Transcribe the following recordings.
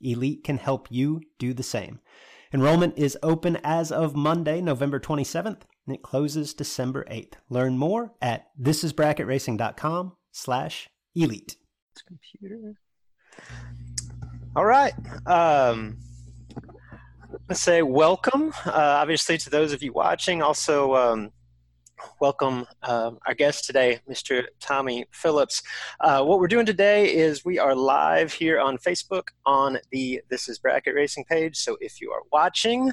Elite can help you do the same. Enrollment is open as of Monday, November 27th, and it closes December 8th. Learn more at thisisbracketracing.com slash elite. Computer. All right. Um, let's say welcome, uh, obviously, to those of you watching. Also, um, welcome uh, our guest today, Mr. Tommy Phillips. Uh, what we're doing today is we are live here on Facebook on the This is Bracket Racing page. So if you are watching,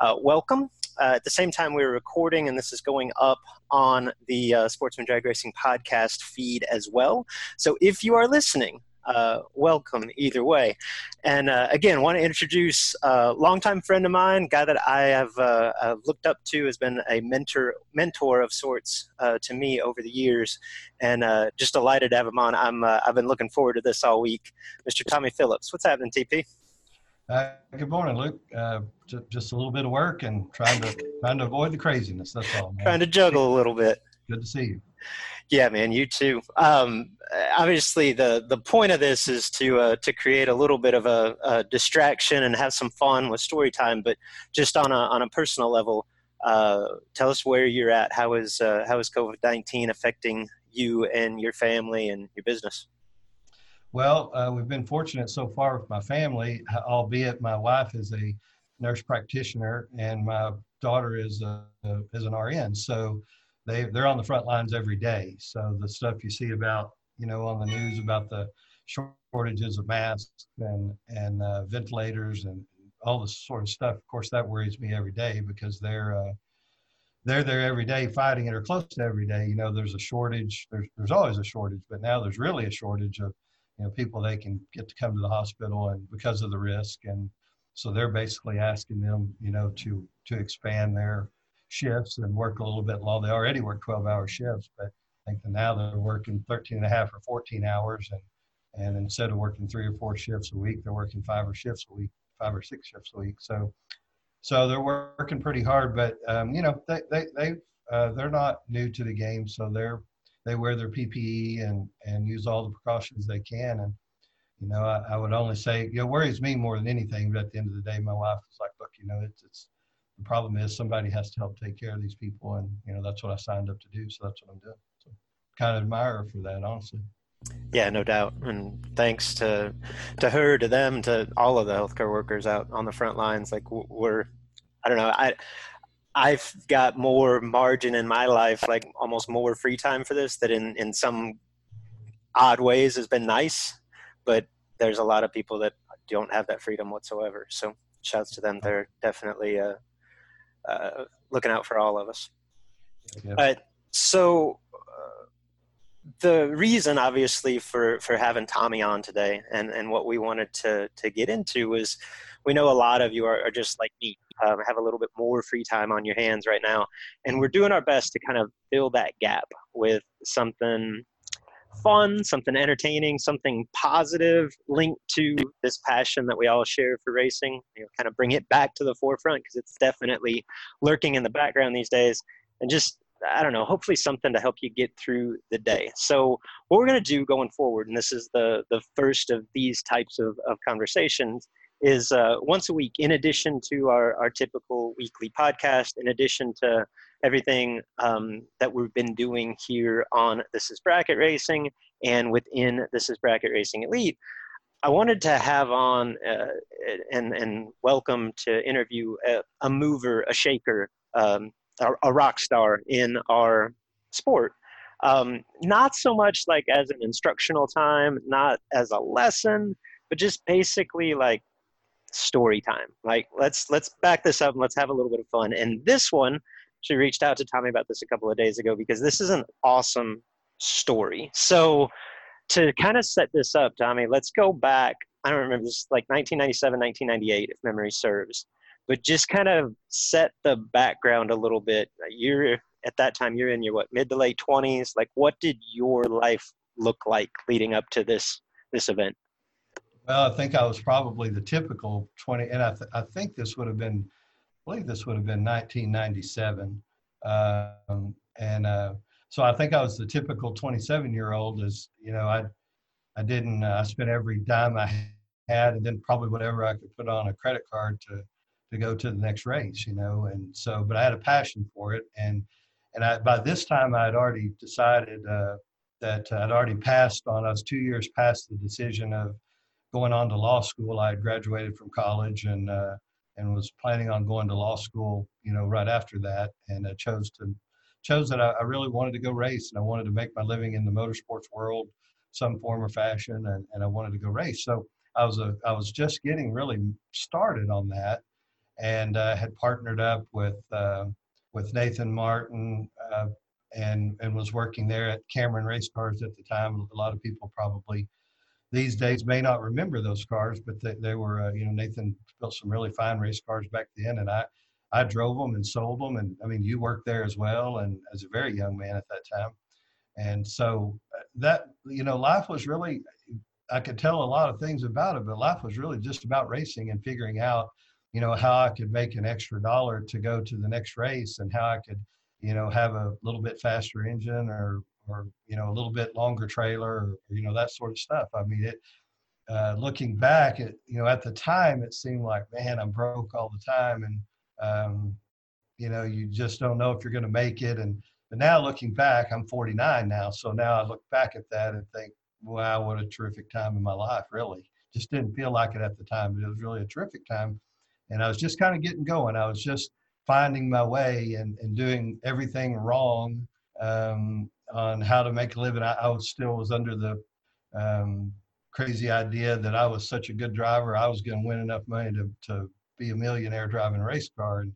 uh, welcome. Uh, at the same time, we're recording, and this is going up on the uh, Sportsman Drag Racing podcast feed as well. So if you are listening, uh, welcome either way. And uh, again, want to introduce a longtime friend of mine, guy that I have uh, looked up to, has been a mentor mentor of sorts uh, to me over the years, and uh, just delighted to have him on. I'm uh, I've been looking forward to this all week, Mr. Tommy Phillips. What's happening, TP? good morning, Luke. Just, just, a little bit of work and trying to trying to avoid the craziness. That's all. Man. Trying to juggle a little bit. Good to see you. Yeah, man, you too. Um, obviously, the the point of this is to uh, to create a little bit of a, a, distraction and have some fun with story time. But just on a on a personal level, uh, tell us where you're at. How is uh, how is COVID nineteen affecting you and your family and your business? Well, uh, we've been fortunate so far with my family, albeit my wife is a nurse practitioner and my daughter is a, is an RN. So they they're on the front lines every day. So the stuff you see about you know on the news about the shortages of masks and and uh, ventilators and all this sort of stuff. Of course, that worries me every day because they're uh, they're there every day fighting it or close to every day. You know, there's a shortage. There's there's always a shortage, but now there's really a shortage of you know people they can get to come to the hospital and because of the risk and so they're basically asking them you know to to expand their shifts and work a little bit long. They already work 12 hour shifts, but I think now they're working 13 and a half or 14 hours. And, and instead of working three or four shifts a week, they're working five or shifts a week, five or six shifts a week. So, so they're working pretty hard, but um, you know, they, they, they, uh, they're not new to the game. So they're, they wear their PPE and, and use all the precautions they can. And, you know, I, I would only say, you know, worries me more than anything. But at the end of the day, my wife was like, look, you know, it's, it's, the problem is somebody has to help take care of these people, and you know that's what I signed up to do. So that's what I'm doing. So kind of admire her for that, honestly. Yeah, no doubt, and thanks to to her, to them, to all of the healthcare workers out on the front lines. Like we're, I don't know, I. I've got more margin in my life, like almost more free time for this. That in in some odd ways has been nice, but there's a lot of people that don't have that freedom whatsoever. So shouts to them. They're definitely uh, uh, looking out for all of us. Yeah. Uh, so uh, the reason, obviously, for for having Tommy on today, and and what we wanted to to get into was, we know a lot of you are, are just like me, um, have a little bit more free time on your hands right now, and we're doing our best to kind of fill that gap with something fun, something entertaining, something positive linked to this passion that we all share for racing. You know, kind of bring it back to the forefront because it's definitely lurking in the background these days. And just I don't know, hopefully something to help you get through the day. So what we're going to do going forward, and this is the the first of these types of, of conversations, is uh, once a week, in addition to our, our typical weekly podcast, in addition to everything um, that we've been doing here on This is Bracket Racing and within This is Bracket Racing Elite, I wanted to have on uh, and, and welcome to interview a, a mover, a shaker, um, a, a, rock star in our sport. Um, not so much like as an instructional time, not as a lesson, but just basically like story time. Like let's let's back this up and let's have a little bit of fun. And this one, she reached out to Tommy about this a couple of days ago because this is an awesome story. So to kind of set this up, Tommy, let's go back. I don't remember this like 1997, 1998, if memory serves. But just kind of set the background a little bit. You're at that time you're in your what mid to late 20s. Like what did your life look like leading up to this this event? Well, I think I was probably the typical 20, and I, th- I think this would have been, I believe this would have been 1997. Um, and uh, so I think I was the typical 27 year old as, you know, I, I didn't, uh, I spent every dime I had and then probably whatever I could put on a credit card to, to go to the next race, you know? And so, but I had a passion for it. And, and I, by this time I had already decided uh, that I'd already passed on, I was two years past the decision of, going on to law school. I had graduated from college and uh, and was planning on going to law school, you know, right after that, and I chose to chose that I, I, really wanted to go race and I wanted to make my living in the motorsports world, some form or fashion, and, and I wanted to go race. So I was a I was just getting really started on that, and uh, had partnered up with uh, with Nathan Martin. Uh, and, and was working there at Cameron Race Cars at the time. A lot of people probably these days may not remember those cars, but they, they were, uh, you know, Nathan built some really fine race cars back then, and I, I drove them and sold them, and I mean, you worked there as well, and as a very young man at that time, and so uh, that, you know, life was really, I could tell a lot of things about it, but life was really just about racing and figuring out, you know, how I could make an extra dollar to go to the next race, and how I could, you know, have a little bit faster engine or or you know a little bit longer trailer or, you know that sort of stuff. I mean it uh, looking back at you know at the time it seemed like man i'm broke all the time and um, you know you just don't know if you're going to make it and but now looking back i'm 49 now so now i look back at that and think wow what a terrific time in my life really. Just didn't feel like it at the time but it was really a terrific time and i was just kind of getting going. I was just finding my way and, and doing everything wrong um, on how to make a living. I, I was still was under the um, crazy idea that I was such a good driver, I was going to win enough money to, to be a millionaire driving a race car. And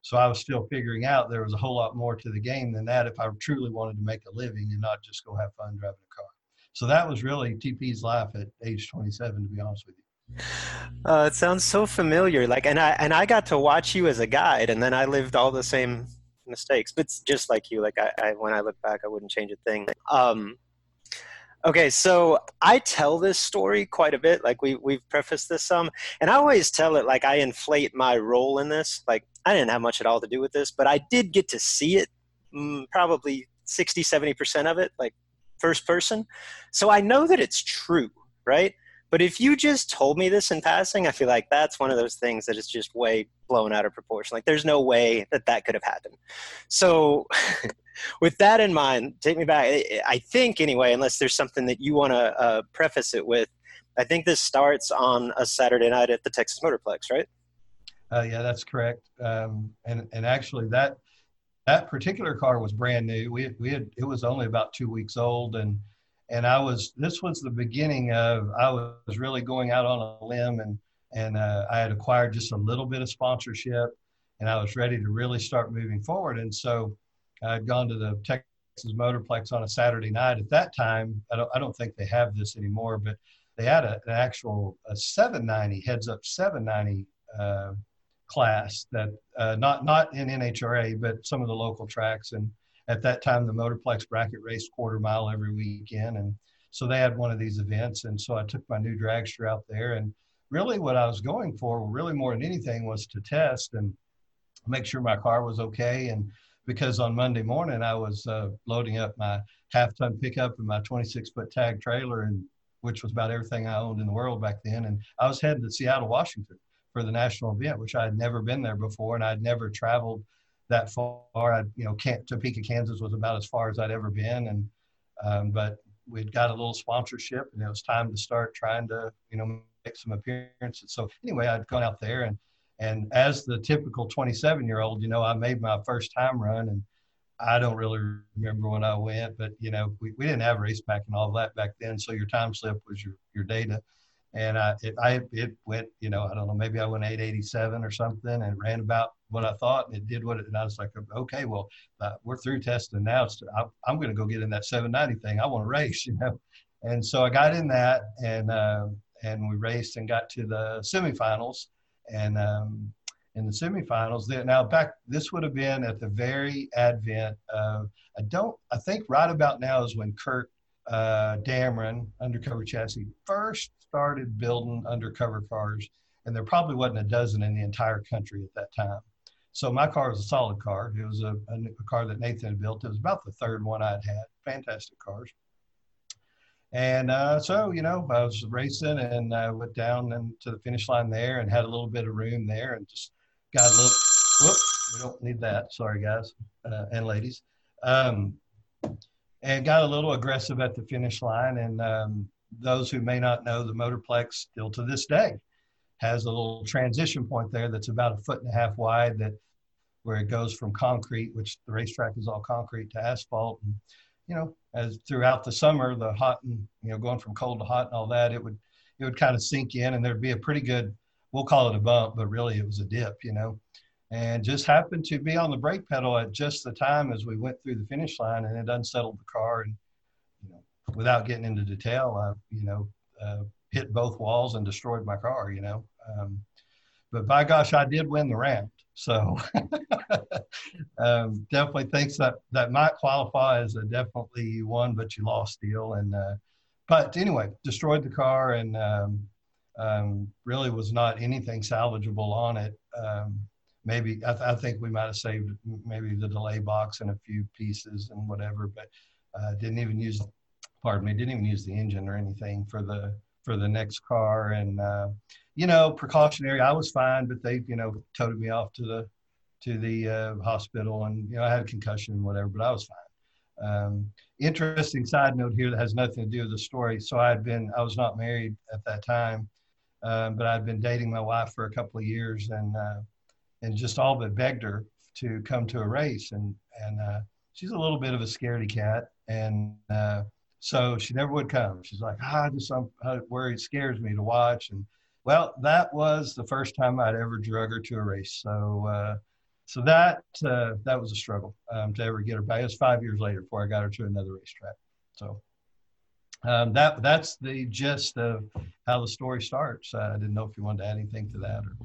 so I was still figuring out there was a whole lot more to the game than that if I truly wanted to make a living and not just go have fun driving a car. So that was really TP's life at age 27, to be honest with you. Uh, it sounds so familiar. Like, and I and I got to watch you as a guide, and then I lived all the same mistakes, but just like you, like I, I, when I look back, I wouldn't change a thing. Um, okay, so I tell this story quite a bit. Like we we've prefaced this some, and I always tell it like I inflate my role in this. Like I didn't have much at all to do with this, but I did get to see it, mm, probably 60, 70 percent of it, like first person. So I know that it's true, right? But if you just told me this in passing, I feel like that's one of those things that is just way blown out of proportion. Like there's no way that that could have happened. So, with that in mind, take me back. I think anyway, unless there's something that you want to uh, preface it with, I think this starts on a Saturday night at the Texas Motorplex, right? Uh, yeah, that's correct. Um, and and actually that that particular car was brand new. We we had it was only about two weeks old and and I was this was the beginning of I was really going out on a limb and and uh, I had acquired just a little bit of sponsorship and I was ready to really start moving forward. And so I'd gone to the Texas Motorplex on a Saturday night. At that time I don't I don't think they have this anymore but they had a, an actual a 790 heads up 790 uh, class that uh, not not in NHRA but some of the local tracks. And at that time the Motorplex bracket raced quarter mile every weekend, and so they had one of these events, and so I took my new dragster out there, and really what I was going for, really more than anything, was to test and make sure my car was okay, and because on Monday morning I was uh, loading up my half ton pickup and my 26 foot tag trailer, and which was about everything I owned in the world back then, and I was heading to Seattle, Washington for the national event, which I had never been there before, and I'd never traveled that far. I, you know, Topeka, Kansas was about as far as I'd ever been, and um, but we'd got a little sponsorship, and it was time to start trying to, you know, make some appearances. So anyway, I'd gone out there, and and as the typical 27 year old, you know, I made my first time run, and I don't really remember when I went, but you know, we, we didn't have RacePak and all that back then, so your time slip was your your data and I it, I it went you know I don't know maybe I went 887 or something and ran about what I thought and it did what it and I was like okay well uh, we're through testing now. I, I'm going to go get in that 790 thing. I want to race you know? And so I got in that and um, and we raced and got to the semifinals. And um, in the semifinals now back this would have been at the very advent of I don't I think right about now is when Kurt uh, Dameron undercover chassis first started building undercover cars, and there probably wasn't a dozen in the entire country at that time. So my car was a solid car. It was a, a, a car that Nathan had built. It was about the third one I'd had. Fantastic cars. And uh, so, you know, I was racing and I went down and to the finish line there and had a little bit of room there and just got a little, whoop, we don't need that. Sorry, guys uh, and ladies. Um, and got a little aggressive at the finish line. And um, those who may not know, the Motorplex still to this day has a little transition point there that's about a foot and a half wide that where it goes from concrete, which the racetrack is all concrete, to asphalt. And, you know, as throughout the summer, the hot and, you know, going from cold to hot and all that, it would, it would kind of sink in and there'd be a pretty good, we'll call it a bump, but really it was a dip, you know, and just happened to be on the brake pedal at just the time as we went through the finish line and it unsettled the car and without getting into detail, I, you know, uh, hit both walls and destroyed my car, you know. Um, but by gosh, I did win the round. So um, definitely thinks that that might qualify as a definitely you won, but you lost deal. And uh, but anyway, destroyed the car and um, um, really was not anything salvageable on it. Um, maybe I, th- I, think we might have saved maybe the delay box and a few pieces and whatever, but uh, didn't even use pardon me, didn't even use the engine or anything for the for the next car. And uh, you know, precautionary. I was fine, but they you know toted me off to the to the uh, hospital, and you know I had a concussion and whatever, but I was fine. Um, interesting side note here that has nothing to do with the story. So I had been I was not married at that time, um, but I'd been dating my wife for a couple of years, and uh, and just all but begged her to come to a race, and and uh, she's a little bit of a scaredy cat, and uh, so she never would come. She's like, ah, just I'm worried, scares me to watch. And well, that was the first time I'd ever drug her to a race. So, uh, so that uh, that was a struggle um, to ever get her back. It was five years later before I got her to another racetrack. So um, that that's the gist of how the story starts. Uh, I didn't know if you wanted to add anything to that or.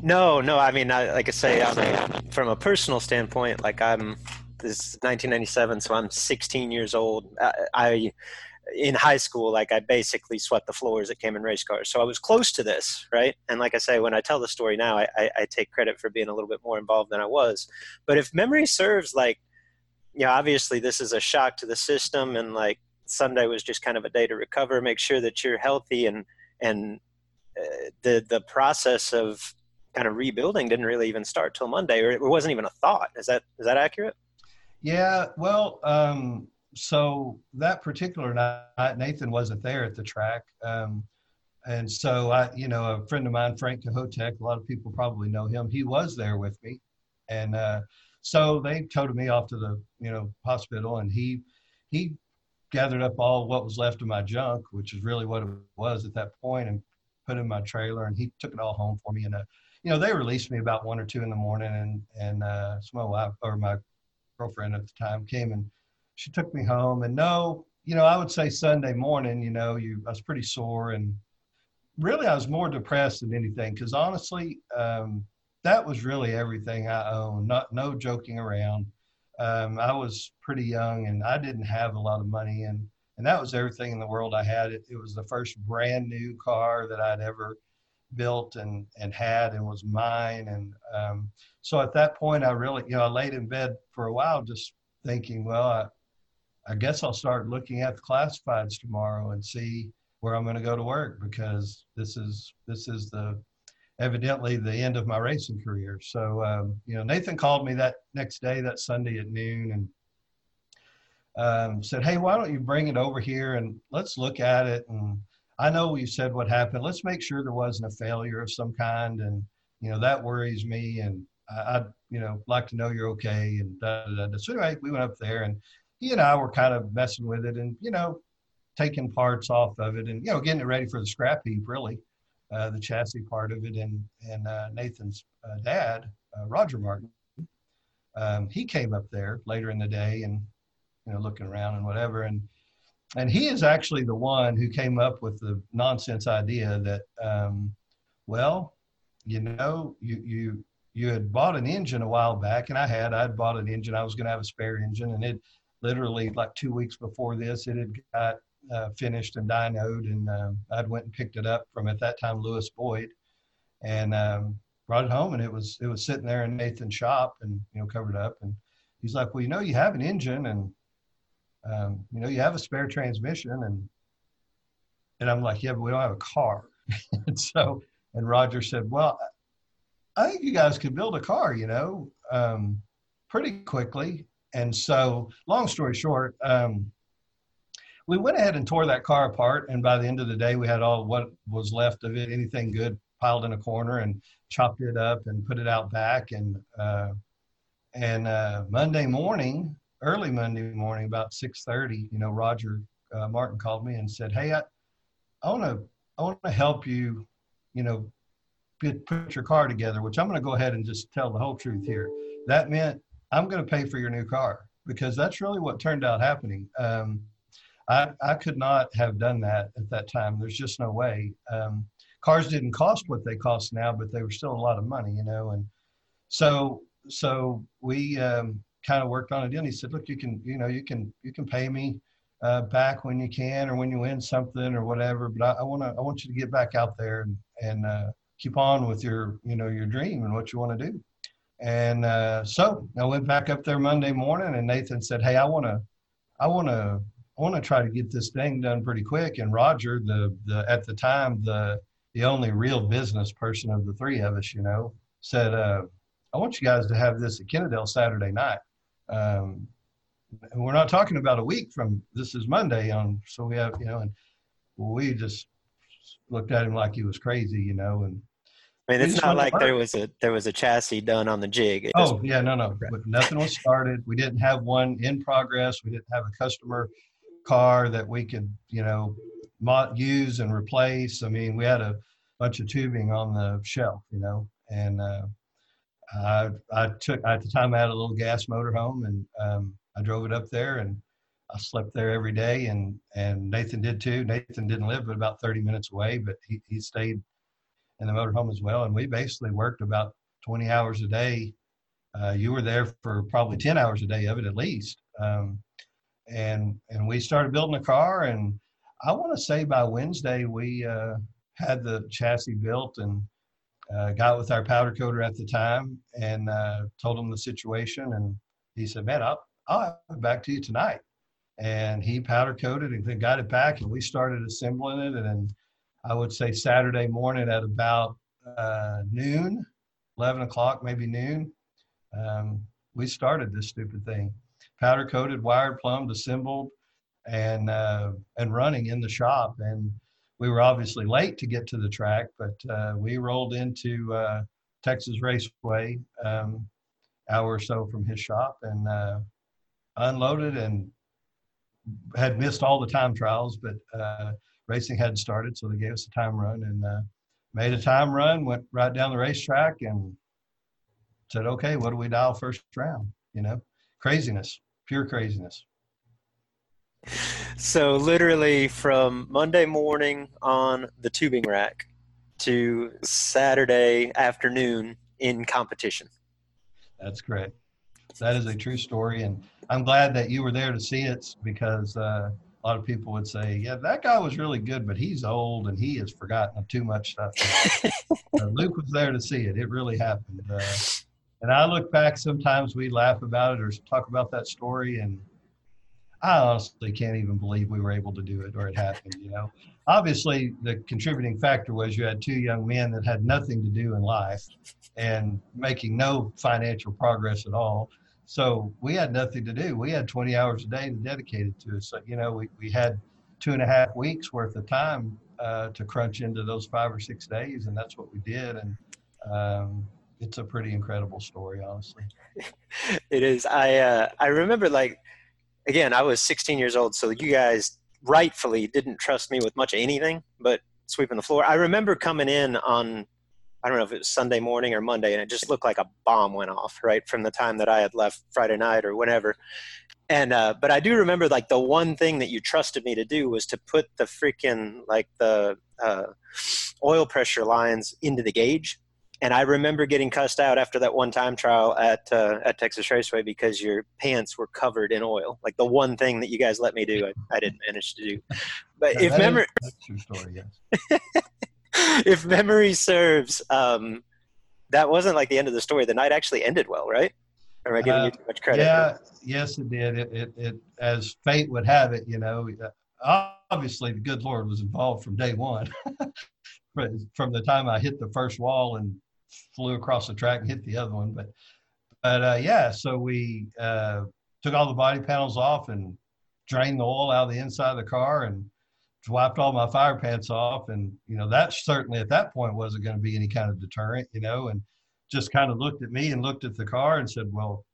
No, no. I mean, I, like I say, I'm, from a personal standpoint, like I'm this is 1997, so I'm 16 years old. I, I in high school, like I basically swept the floors Cameron Race Cars. So I was close to this, right? And like I say, when I tell the story now, I, I, I, take credit for being a little bit more involved than I was. But if memory serves, like, you know, obviously this is a shock to the system, and like Sunday was just kind of a day to recover, make sure that you're healthy, and and uh, the the process of kind of rebuilding didn't really even start till Monday, or it wasn't even a thought. Is that is that accurate? Yeah, well, um, so that particular night, Nathan wasn't there at the track. Um, and so I, you know, a friend of mine, Frank Kahotek, a lot of people probably know him. He was there with me. And uh, so they toted me off to the, you know, hospital and he, he gathered up all what was left of my junk, which is really what it was at that point and put in my trailer and he took it all home for me. And, uh, you know, they released me about one or two in the morning and, and, uh, so my wife or my girlfriend at the time came and she took me home. And no, you know, I would say Sunday morning, you know, you I was pretty sore and really I was more depressed than anything because honestly, um, that was really everything I owned. Not no joking around. um, I was pretty young and I didn't have a lot of money, and and that was everything in the world I had. It, it was the first brand new car that I'd ever built and and had and was mine. And um, so at that point, I really, you know, I laid in bed for a while just thinking, well, I, I guess I'll start looking at the classifieds tomorrow and see where I'm going to go to work because this is this is the evidently the end of my racing career. So um, you know, Nathan called me that next day, that Sunday at noon, and um, said, "Hey, why don't you bring it over here and let's look at it?" And I know you said what happened. Let's make sure there wasn't a failure of some kind, and you know that worries me, and I, would you know like to know you're okay. And da, da, da. so anyway, we went up there, and he and I were kind of messing with it, and you know taking parts off of it and you know getting it ready for the scrap heap really uh, the chassis part of it and and uh, Nathan's uh, dad uh, Roger Martin um, he came up there later in the day and you know looking around and whatever and and he is actually the one who came up with the nonsense idea that um, well you know you you you had bought an engine a while back and I had I'd bought an engine. I was going to have a spare engine and it literally like two weeks before this it had got uh, finished and dynoed, and uh, I'd went and picked it up from at that time Lewis Boyd, and um, brought it home, and it was it was sitting there in Nathan's shop, and you know covered up, and he's like, well, you know, you have an engine, and um, you know, you have a spare transmission, and and I'm like, yeah, but we don't have a car, and so and Roger said, well, I think you guys could build a car, you know, um, pretty quickly. And so, long story short, um, we went ahead and tore that car apart. And by the end of the day, we had all what was left of it, anything good piled in a corner and chopped it up and put it out back. And, uh, and uh, Monday morning, early Monday morning, about 6.30, you know, Roger uh, Martin called me and said, hey, I, I want to I want to help you, you know, put, put your car together, which I'm going to go ahead and just tell the whole truth here. That meant I'm going to pay for your new car because that's really what turned out happening. Um, I, I could not have done that at that time. There's just no way. Um, cars didn't cost what they cost now, but they were still a lot of money, you know. And so, so we um, kind of worked on a deal. And he said, "Look, you can, you know, you can, you can pay me uh, back when you can, or when you win something, or whatever. But I, I want to, I want you to get back out there and and uh, keep on with your, you know, your dream and what you want to do." And uh, so I went back up there Monday morning, and Nathan said, "Hey, I want to, I want to I want to try to get this thing done pretty quick. And Roger, the the at the time the the only real business person of the three of us, you know, said, uh, "I want you guys to have this at Kennedale Saturday night." Um, and we're not talking about a week from this is Monday on, so we have you know, and we just looked at him like he was crazy, you know, and I mean, it's not like there was a there was a chassis done on the jig. It oh yeah, no, no, nothing was started. We didn't have one in progress. We didn't have a customer car that we could, you know, use and replace. I mean, we had a bunch of tubing on the shelf, you know, and uh, I, I took at the time I had a little gas motor home, and um, I drove it up there, and I slept there every day, and and Nathan did too. Nathan didn't live but about 30 minutes away, but he he stayed in the motorhome as well, and we basically worked about 20 hours a day. Uh, you were there for probably 10 hours a day of it at least. Um, and and we started building a car. And i want to say by wednesday we uh, had the chassis built and uh, got with our powder coater at the time and uh, told him the situation. And he said man i'll, I'll have it back to you tonight. And he powder coated and then got it back and we started assembling it. And then i would say saturday morning at about uh, noon 11 o'clock maybe noon um, we started this stupid thing powder coated, wired, plumbed, assembled, and uh, and running in the shop. And we were obviously late to get to the track, but uh, we rolled into uh, Texas Raceway um, hour or so from his shop and uh, unloaded and had missed all the time trials, but uh, racing hadn't started, so they gave us a time run and uh, made a time run. Went right down the racetrack and said, "Okay, what do we dial first round?" You know, craziness pure craziness. So literally from Monday morning on the tubing rack to Saturday afternoon in competition. That's correct. that is a true story, and I'm glad that you were there to see it because uh, a lot of people would say, "Yeah, that guy was really good, but he's old and he has forgotten too much stuff." uh, Luke was there to see it; it really happened. Uh, and I look back sometimes we laugh about it or talk about that story, and I honestly can't even believe we were able to do it or it happened. You know, obviously the contributing factor was you had two young men that had nothing to do in life and making no financial progress at all. So we had nothing to do. We had 20 hours a day dedicated to it. So, you know, we, we had two and a half weeks worth of time uh, to crunch into those five or six days. And that's what we did. And um, it's a pretty incredible story, honestly. it is. I, uh, I remember like, again, I was 16 years old. So you guys rightfully didn't trust me with much of anything but sweeping the floor. I remember coming in on I don't know if it was Sunday morning or Monday, and it just looked like a bomb went off right from the time that I had left Friday night or whenever. And uh, but I do remember like the one thing that you trusted me to do was to put the freaking like the uh, oil pressure lines into the gauge. And I remember getting cussed out after that one time trial at uh, at Texas Raceway because your pants were covered in oil. Like the one thing that you guys let me do, I, I didn't manage to do. But if memory, that's your story, yes. if memory serves, um, that wasn't like the end of the story. The night actually ended well, right? Or am I giving uh, you too much credit? Yeah, yes, it did. It, it, it, as fate would have it, you know, uh, obviously the good Lord was involved from day one. from the time I hit the first wall and flew across the track and hit the other one, but but uh, yeah, so we uh, took all the body panels off and drained the oil out of the inside of the car and wiped all my fire pants off and you know that certainly at that point wasn't going to be any kind of deterrent you know and just kind of looked at me and looked at the car and said well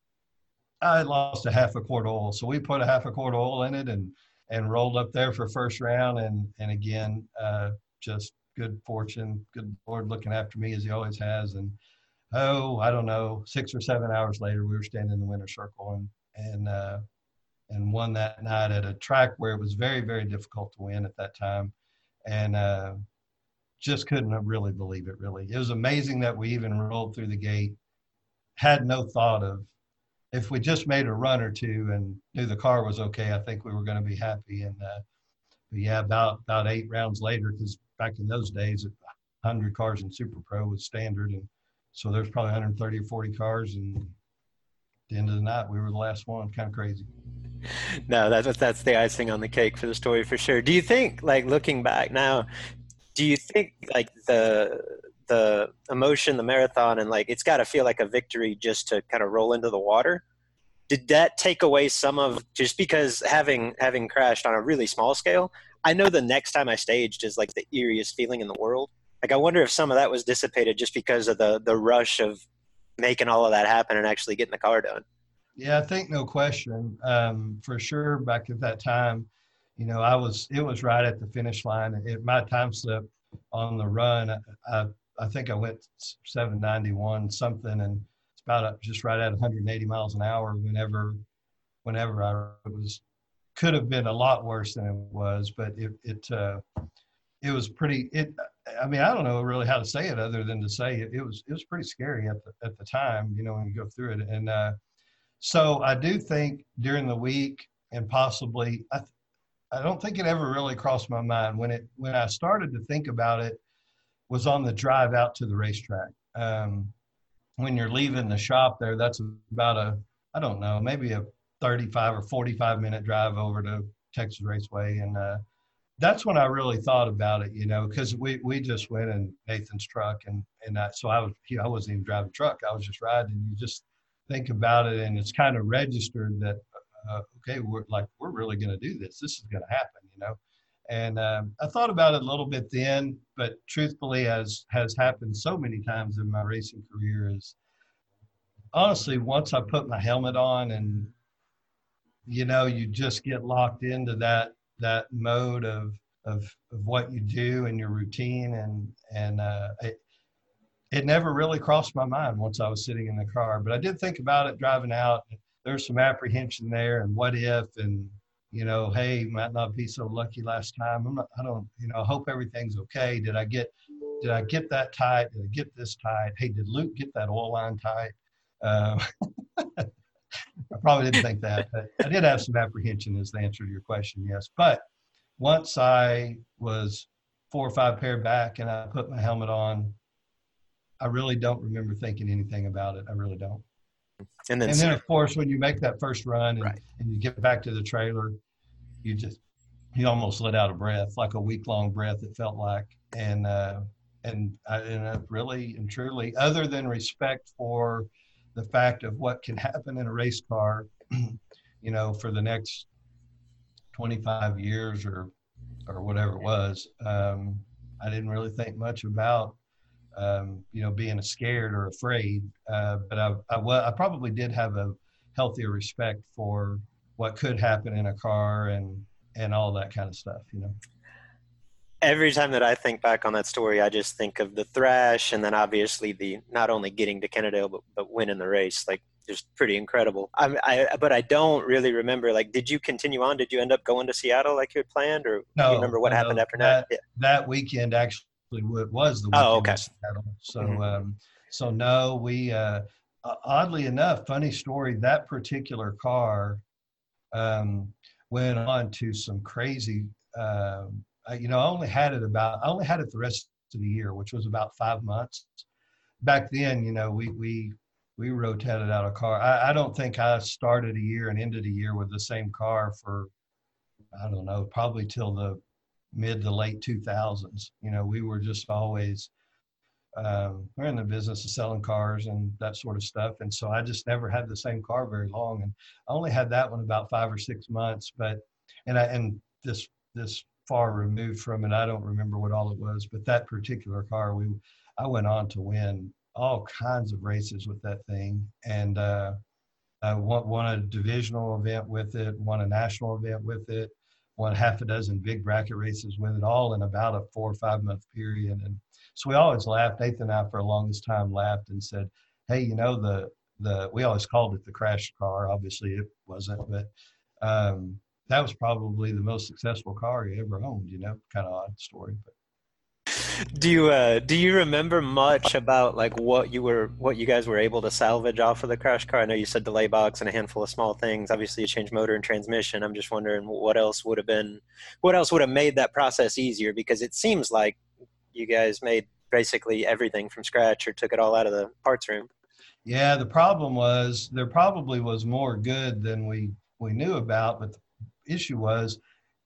i lost a half a quart oil. So we put a half a quart oil in it and and rolled up there for first round and and again uh, just good fortune good lord looking after me as he always has. And oh i don't know six or seven hours later we were standing in the winner's circle and and uh, and won that night at a track where it was very, very difficult to win at that time. And uh, just couldn't really believe it, really. It was amazing that we even rolled through the gate, had no thought of if we just made a run or two and knew the car was okay, I think we were going to be happy. And uh, yeah, about about eight rounds later, because back in those days, 100 cars in Super Pro was standard, and so there's probably 130 or 40 cars, and at the end of the night, we were the last one. Kind of crazy no, that's that's the icing on the cake for the story for sure. Do you think, like looking back now, do you think like the the emotion, the marathon, and like it's got to feel like a victory just to kind of roll into the water? Did that take away some of just because having having crashed on a really small scale? I know the next time I staged is like the eeriest feeling in the world. Like I wonder if some of that was dissipated just because of the the rush of making all of that happen and actually getting the car done. Yeah, I think no question. Um, for sure, back at that time, you know, I was it was right at the finish line. It, my time slip on the run, I, I think I went 791 something, and it's about just right at 180 miles an hour. Whenever, whenever I was, could have been a lot worse than it was, but it it uh, it was pretty. It I mean I don't know really how to say it other than to say it, it was it was pretty scary at the at the time. You know when you go through it and. Uh, so I do think during the week and possibly I, I don't think it ever really crossed my mind when it when I started to think about it was on the drive out to the racetrack. Um, when you're leaving the shop there, that's about a I don't know maybe a 35 or 45 minute drive over to Texas Raceway, and uh, that's when I really thought about it, you know, because we we just went in Nathan's truck, and and I, so I was you know, I wasn't even driving truck, I was just riding. You just think about it and it's kind of registered that uh, okay we're like we're really going to do this. This is going to happen you know? And um, i thought about it a little bit then but truthfully as has happened so many times in my racing career is honestly once i put my helmet on and you know you just get locked into that that mode of of, of what you do and your routine and and uh, it, it never really crossed my mind once I was sitting in the car, but I did think about it driving out. There's some apprehension there, and what if, and you know, hey, might not be so lucky last time. I'm not, I don't, you know, I hope everything's okay. Did I get, did I get that tight? Did I get this tight? Hey, did Luke get that oil line tight? Um, probably didn't think that, but I did have some apprehension as the answer to your question. Yes, but once I was four or five pair back and I put my helmet on, I really don't remember thinking anything about it. I really don't. And then, and then of course, when you make that first run and, right. and you get back to the trailer, you just you almost let out a breath, like a week long breath. It felt like, and uh, and I, and I really and truly, other than respect for the fact of what can happen in a race car, you know, for the next 25 years or or whatever it was, um, I didn't really think much about um, you know being scared or afraid. Uh, but I, I, I probably did have a healthier respect for what could happen in a car and and all that kind of stuff. You know every time that I think back on that story, I just think of the thrash, and then obviously the not only getting to Kennedale but but winning the race. Like just pretty incredible. I, I but I don't really remember. Like, did you continue on? Did you end up going to Seattle like you had planned, or no, do you remember what no, happened after that? That, yeah. that weekend actually was the oh, okay. Seattle. So mm-hmm. um, so no, we uh, oddly enough, funny story. That particular car um, went on to some crazy. Uh, you know, I only had it about, I only had it the rest of the year, which was about five months. Back then, you know, we, we, we rotated out a car. I, I don't think I started a year and ended a year with the same car for, I don't know, probably till the mid to late 2000s. You know, we were just always, um, we're in the business of selling cars and that sort of stuff. And so I just never had the same car very long. And I only had that one about five or six months. But, and I, and this, this far removed from it. I don't remember what all it was, but that particular car, we I went on to win all kinds of races with that thing, and uh, I won, won a divisional event with it, won a national event with it, won half a dozen big bracket races with it, all in about a four or five month period. And so we always laughed. Nathan and I, for the longest time, laughed and said, "Hey, you know the the we always called it the crash car. Obviously, it wasn't, but." Um, that was probably the most successful car he ever owned. You know, kind of odd story, but. Do you uh, do you remember much about like what you were what you guys were able to salvage off of the crash car? I know you said delay box and a handful of small things. Obviously, you changed motor and transmission. I'm just wondering what else would have been what else would have made that process easier because it seems like you guys made basically everything from scratch or took it all out of the parts room. Yeah, the problem was there probably was more good than we we knew about, but the issue was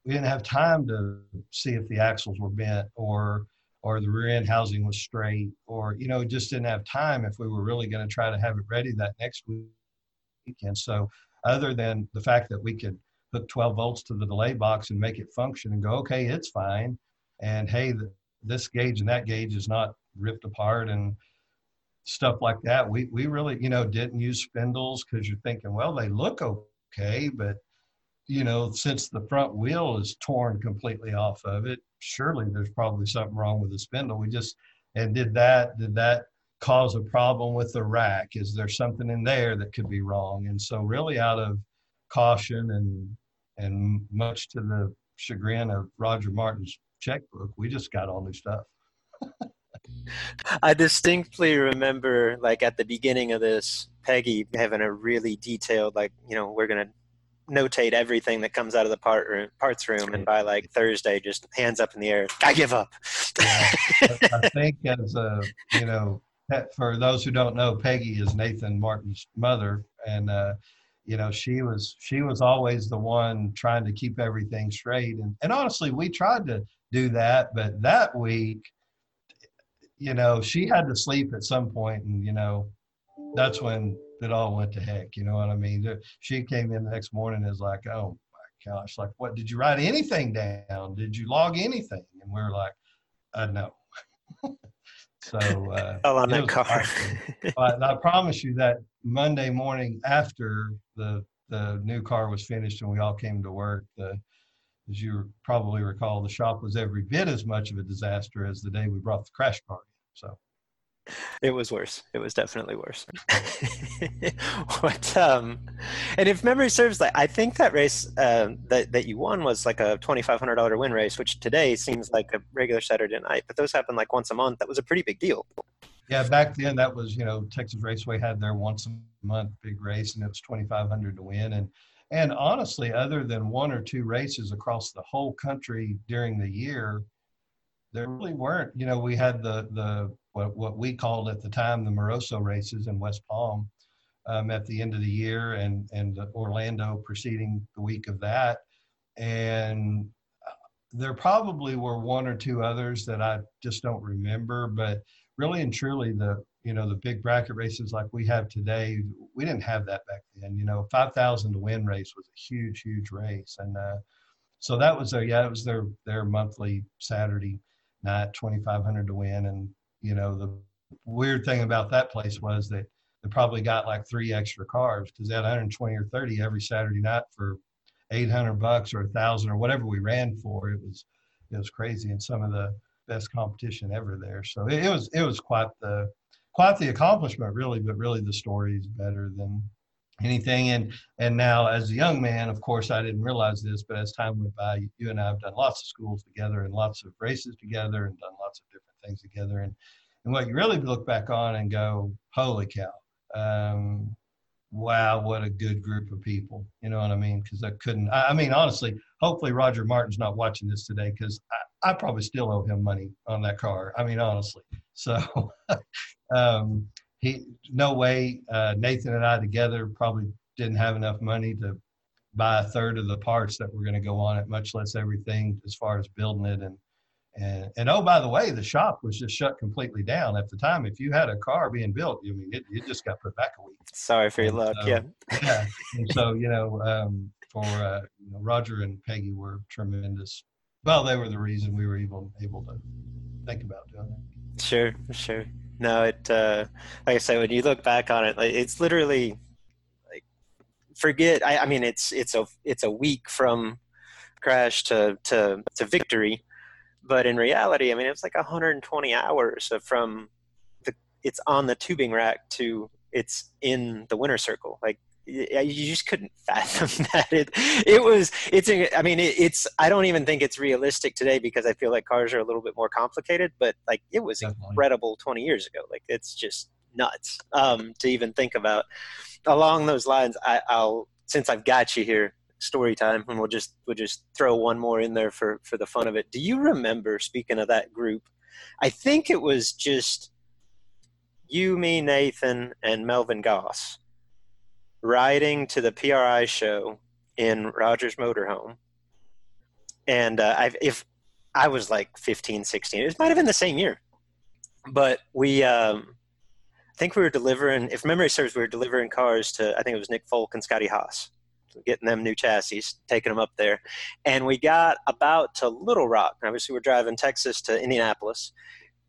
we didn't have time to see if the axles were bent or or the rear end housing was straight or you know just didn't have time if we were really going to try to have it ready that next weekend. So other than the fact that we could hook 12 volts to the delay box and make it function and go okay it's fine and hey the, this gauge and that gauge is not ripped apart and stuff like that we we really you know didn't use spindles because you're thinking well they look okay but you know, since the front wheel is torn completely off of it, surely there's probably something wrong with the spindle. We just and did that did that cause a problem with the rack? Is there something in there that could be wrong? And so really out of caution and and much to the chagrin of Roger Martin's checkbook, we just got all new stuff. I distinctly remember, like at the beginning of this, Peggy having a really detailed, like, you know, we're to notate everything that comes out of the part room, parts room, and by like Thursday, just hands up in the air. I give up. yeah, I think as a you know, for those who don't know, Peggy is Nathan Martin's mother, and uh, you know she was she was always the one trying to keep everything straight, and and honestly, we tried to do that, but that week, you know, she had to sleep at some point, and you know, that's when it all went to heck. You know what I mean? She came in the next morning and is like, oh my gosh, like, what? Did you write anything down? Did you log anything? And we are like, uh, no. so, uh, oh, on that car. but I promise you that Monday morning after the the new car was finished and we all came to work, the as you probably recall, the shop was every bit as much of a disaster as the day we brought the crash car in. So it was worse. It was definitely worse. what um, and if memory serves, like I think that race uh, that that you won was like a twenty five hundred dollar win race, which today seems like a regular Saturday night, but those happen like once a month. That was a pretty big deal. Yeah, back then that was you know Texas Raceway had their once a month big race, and it was twenty five hundred to win. And and honestly, other than one or two races across the whole country during the year, there really weren't. You know, we had the the what what we called at the time the Moroso races in West Palm um, at the end of the year, and and Orlando preceding the week of that, and uh, there probably were one or two others that I just don't remember, but really and truly the you know the big bracket races like we have today we didn't have that back then. You know 5000 to win race was a huge huge race. And uh, so that was their yeah it was their their monthly saturday night 2500 to win. And you know the weird thing about that place was that they probably got like three extra cars because they had 120 or 30 every saturday night for 800 bucks or a thousand or whatever we ran for it was it was crazy and some of the best competition ever there so it, it was it was quite the quite the accomplishment, really. But really, the story is better than anything. And and now, as a young man, of course, I didn't realize this, but as time went by, you and I have done lots of schools together and lots of races together and done things together. And and what you really look back on and go, holy cow. Um, wow, what a good group of people. You know what I mean? Because I couldn't, I, I, mean, honestly, hopefully Roger Martin's not watching this today because I, I, probably still owe him money on that car. I mean, honestly. So um, he, no way, uh, Nathan and I together probably didn't have enough money to buy a third of the parts that were going to go on it, much less everything as far as building it and and, and oh, by the way, the shop was just shut completely down at the time. If you had a car being built, you I mean it, it just got put back a week. Sorry for your luck. So, yeah. yeah. And so you know, um, for uh, you know, Roger and Peggy were tremendous. Well, they were the reason we were even able to think about doing that. Sure, sure. No, it uh, like I said, when you look back on it, like, it's literally like forget. I, I mean, it's it's a it's a week from crash to to to victory but in reality, I mean, it was like 120 hours from the it's on the tubing rack to it's in the winter circle. Like you just couldn't fathom that. It it was it's I mean it, it's I don't even think it's realistic today because I feel like cars are a little bit more complicated. But like it was Definitely. incredible 20 years ago. Like it's just nuts um, to even think about. Along those lines, I, I'll since I've got you here, story time and we'll just we'll just throw one more in there for for the fun of it. Do you remember speaking of that group i think it was just you me nathan and melvin goss riding to the pri show in rogers motorhome. And uh, i if i was like 15 16 it might have been the same year. But we um i think we were delivering if memory serves we were delivering cars to i think it was nick folk and scotty haas getting them new chassis, taking them up there. And we got about to Little Rock. Obviously, we're driving Texas to Indianapolis.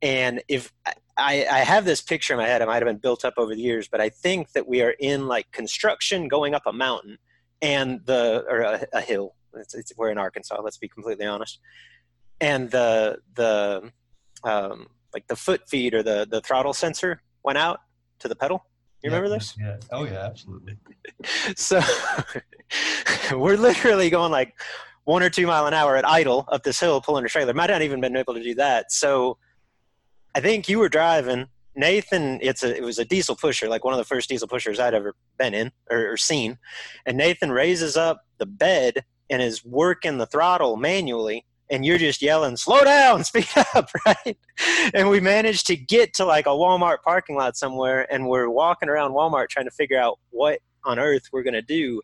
And if I, I have this picture in my head, it might have been built up over the years, but I think that we are in like construction going up a mountain and the, or a, a hill. It's, it's, we're in Arkansas, let's be completely honest. And the, the, um, like the foot feed or the, the throttle sensor went out to the pedal you yeah, remember this? Yeah. Oh yeah, absolutely. so we're literally going like one or two mile an hour at idle up this hill pulling a trailer. Might not even been able to do that. So I think you were driving. Nathan, it's a it was a diesel pusher, like one of the first diesel pushers I'd ever been in or, or seen. And Nathan raises up the bed and is working the throttle manually and you're just yelling, slow down, speed up, right? And we managed to get to like a Walmart parking lot somewhere, and we're walking around Walmart trying to figure out what on earth we're going to do.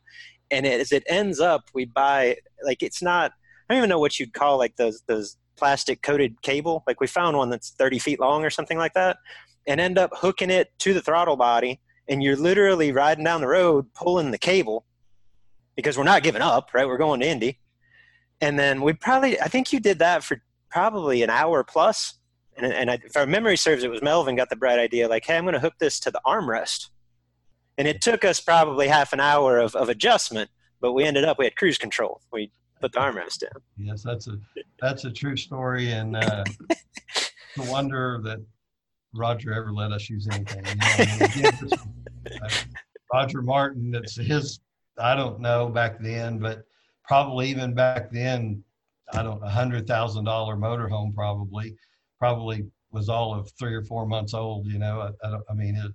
And as it ends up, we buy, like, it's not, I don't even know what you'd call like those, those plastic coated cable. Like, we found one that's 30 feet long or something like that, and end up hooking it to the throttle body. And you're literally riding down the road pulling the cable because we're not giving up, right? We're going to Indy and then we probably i think you did that for probably an hour plus. And, and I, if our memory serves it was melvin got the bright idea like hey i'm going to hook this to the armrest. And it took us probably half an hour of, of adjustment but we ended up we had cruise control. We put the armrest down. Yes that's a that's a true story and uh, no wonder that roger ever let us use anything. You know, uh, roger martin it's his i don't know back then but probably even back then, I don't a hundred thousand dollar motorhome probably, probably was all of three or four months old. You know, I, I, I mean, it,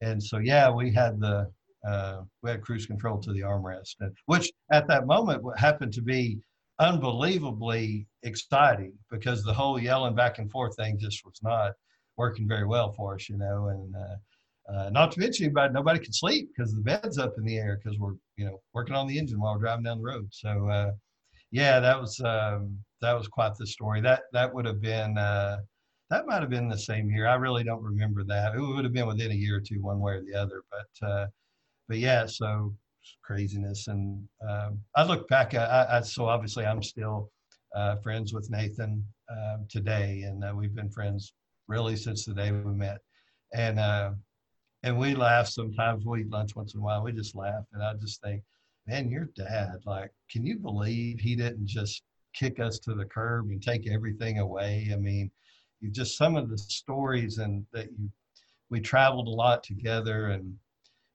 and so yeah, we had the uh, we had cruise control to the armrest, which at that moment happened to be unbelievably exciting because the whole yelling back and forth thing just was not working very well for us, you know, and. Uh, uh, not to mention, anybody, nobody could sleep because the bed's up in the air because we're, you know, working on the engine while we're driving down the road. So, uh, yeah, that was um, that was quite the story. That that would have been uh, that might have been the same year. I really don't remember that. It would have been within a year or two, one way or the other. But uh, but yeah, so craziness. And um, I look back. I, I, so obviously I'm still uh, friends with Nathan uh, today, and uh, we've been friends really since the day we met. And and we laugh sometimes. We eat lunch once in a while. We just laugh, and I just think man, your dad, like, can you believe he didn't just kick us to the curb and take everything away? I mean, you just some of the stories and that you, we traveled a lot together and,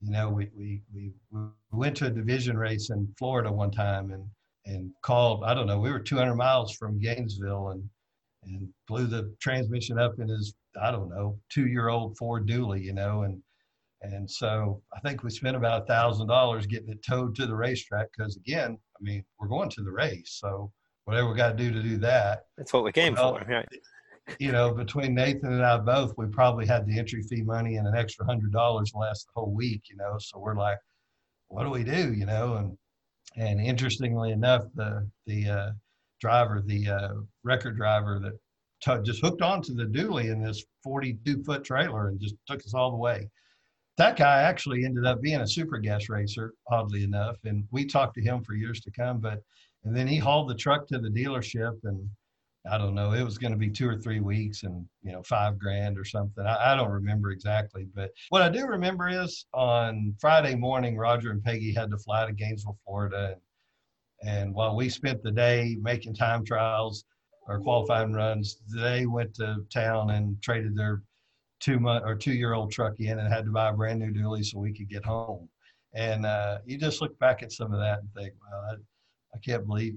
you know, we, we, we, we went to a division race in Florida one time and, and called, I don't know, we were 200 miles from Gainesville and, and blew the transmission up in his, I don't know, two year old Ford Dually, you know, and, and so I think we spent about a thousand dollars getting it towed to the racetrack because again, I mean, we're going to the race, so whatever we got to do to do that. That's what we came well, for, right? You know, between Nathan and I both, we probably had the entry fee money and an extra hundred dollars last the whole week. You know, so we're like, what do we do? You know, and and interestingly enough, the the uh, driver, the uh, record driver that t- just hooked onto the dually in this 42 foot trailer and just took us all the way that guy actually ended up being a super gas racer, oddly enough. And we talked to him for years to come. But and then he hauled the truck to the dealership, and I don't know, it was going to be two or three weeks, and you know, five grand or something. I, I don't remember exactly, but what I do remember is on Friday morning, Roger and Peggy had to fly to Gainesville, Florida, and, and while we spent the day making time trials or qualifying runs, they went to town and traded their two month or two year old truck in and had to buy a brand new dually so we could get home. And uh, you just look back at some of that and think, well, I, I can't believe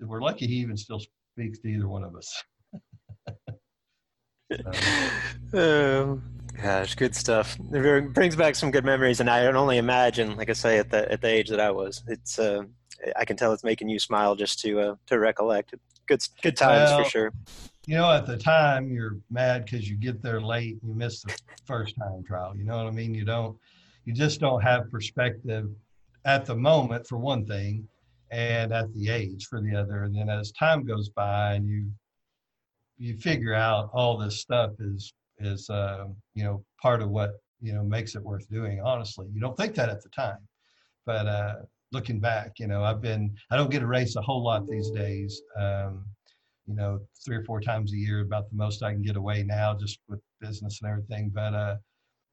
we're lucky he even still speaks to either one of us. oh, gosh, good stuff. It brings back some good memories, and I can only imagine, like I say, at the at the age that I was, it's uh, I can tell it's making you smile just to uh, to recollect. Good good times well, for sure you know, at the time you're mad because you get there late and you miss the first time trial. You know what I mean? You don't, you just don't have perspective at the moment for one thing, and at the age for the other. And then as time goes by and you, you figure out all this stuff is is uh, you know part of what you know makes it worth doing. Honestly, you don't think that at the time, but uh, looking back, you know, I've been I don't get to race a whole lot these days. Um, you know, three or four times a year, about the most I can get away now, just with business and everything. But uh,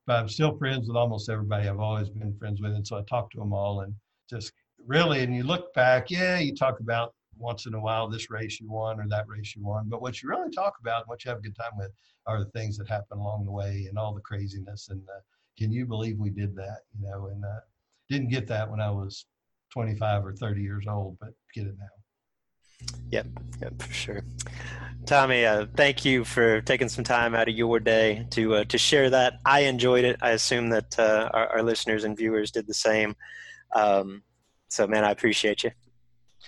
but I'm still friends with almost everybody I've always been friends with, and so I talk to them all, and just really, and you look back, yeah, you talk about once in a while this race you won or that race you won, but what you really talk about, and what you have a good time with, are the things that happen along the way and all the craziness. And uh, can you believe we did that? You know, and uh, didn't get that when I was 25 or 30 years old, but get it now. Yep, yep, for sure. Tommy, uh, thank you for taking some time out of your day to uh, to share that. I enjoyed it. I assume that uh, our, our, listeners and viewers did the same. Um, so, man, I appreciate you.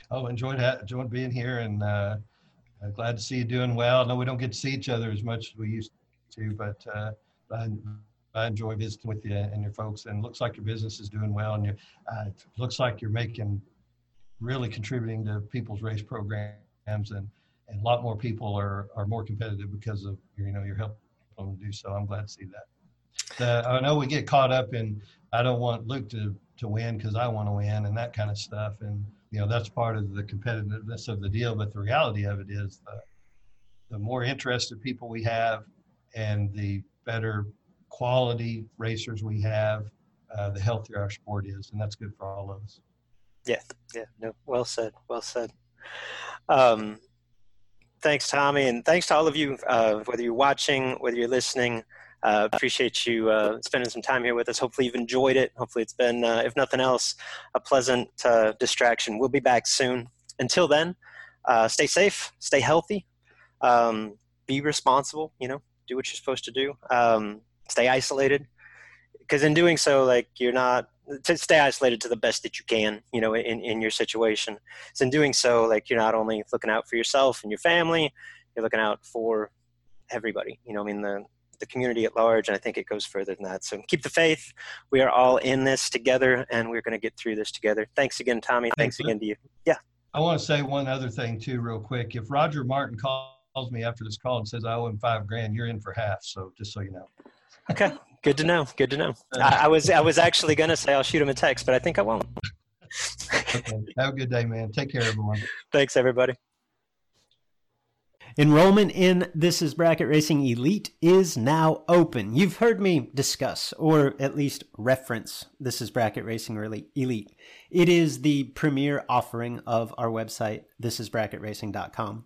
Oh, enjoyed ha- enjoyed being here, and uh, glad to see you doing well. I know we don't get to see each other as much as we used to, but uh, I, I, enjoy visiting with you and your folks. And looks like your business is doing well, and you uh, looks like you're making really contributing to people's race programs and and a lot more people are are more competitive because of you know your help them do so. I'm glad to see that. The, I know we get caught up in I don't want Luke to to win because I want to win and that kind of stuff, and you know that's part of the competitiveness of the deal. But the reality of it is the the more interested people we have, and the better quality racers we have, uh, the healthier our sport is, and that's good for all of us. Yeah, yeah, no, well said, well said. Um, thanks, Tommy, and thanks to all of you, uh, whether you're watching, whether you're listening. Uh, appreciate you uh, spending some time here with us. Hopefully, you've enjoyed it. Hopefully, it's been, uh, if nothing else, a pleasant uh, distraction. We'll be back soon. Until then, uh, stay safe, stay healthy, um, be responsible. You know, do what you're supposed to do. Um, stay isolated, because in doing so, like you're not to stay isolated to the best that you can, you know, in, in your situation. So in doing so, like you're not only looking out for yourself and your family, you're looking out for everybody. You know, I mean the the community at large, and I think it goes further than that. So keep the faith. We are all in this together, and we're going to get through this together. Thanks again, Tommy. Thanks again to you. Yeah. I want to say one other thing too, real quick. If Roger Martin calls me after this call and says I owe him five grand, you're in for half. So just so you know. Okay. Good to know. Good to know. Uh, I, I was I was actually going to say I'll shoot him a text, but I think I won't. okay. Have a good day, man. Take care, everyone. Thanks, everybody. Enrollment in This is Bracket Racing Elite is now open. You've heard me discuss, or at least reference, This is Bracket Racing Elite. It is the premier offering of our website, thisisbracketracing.com.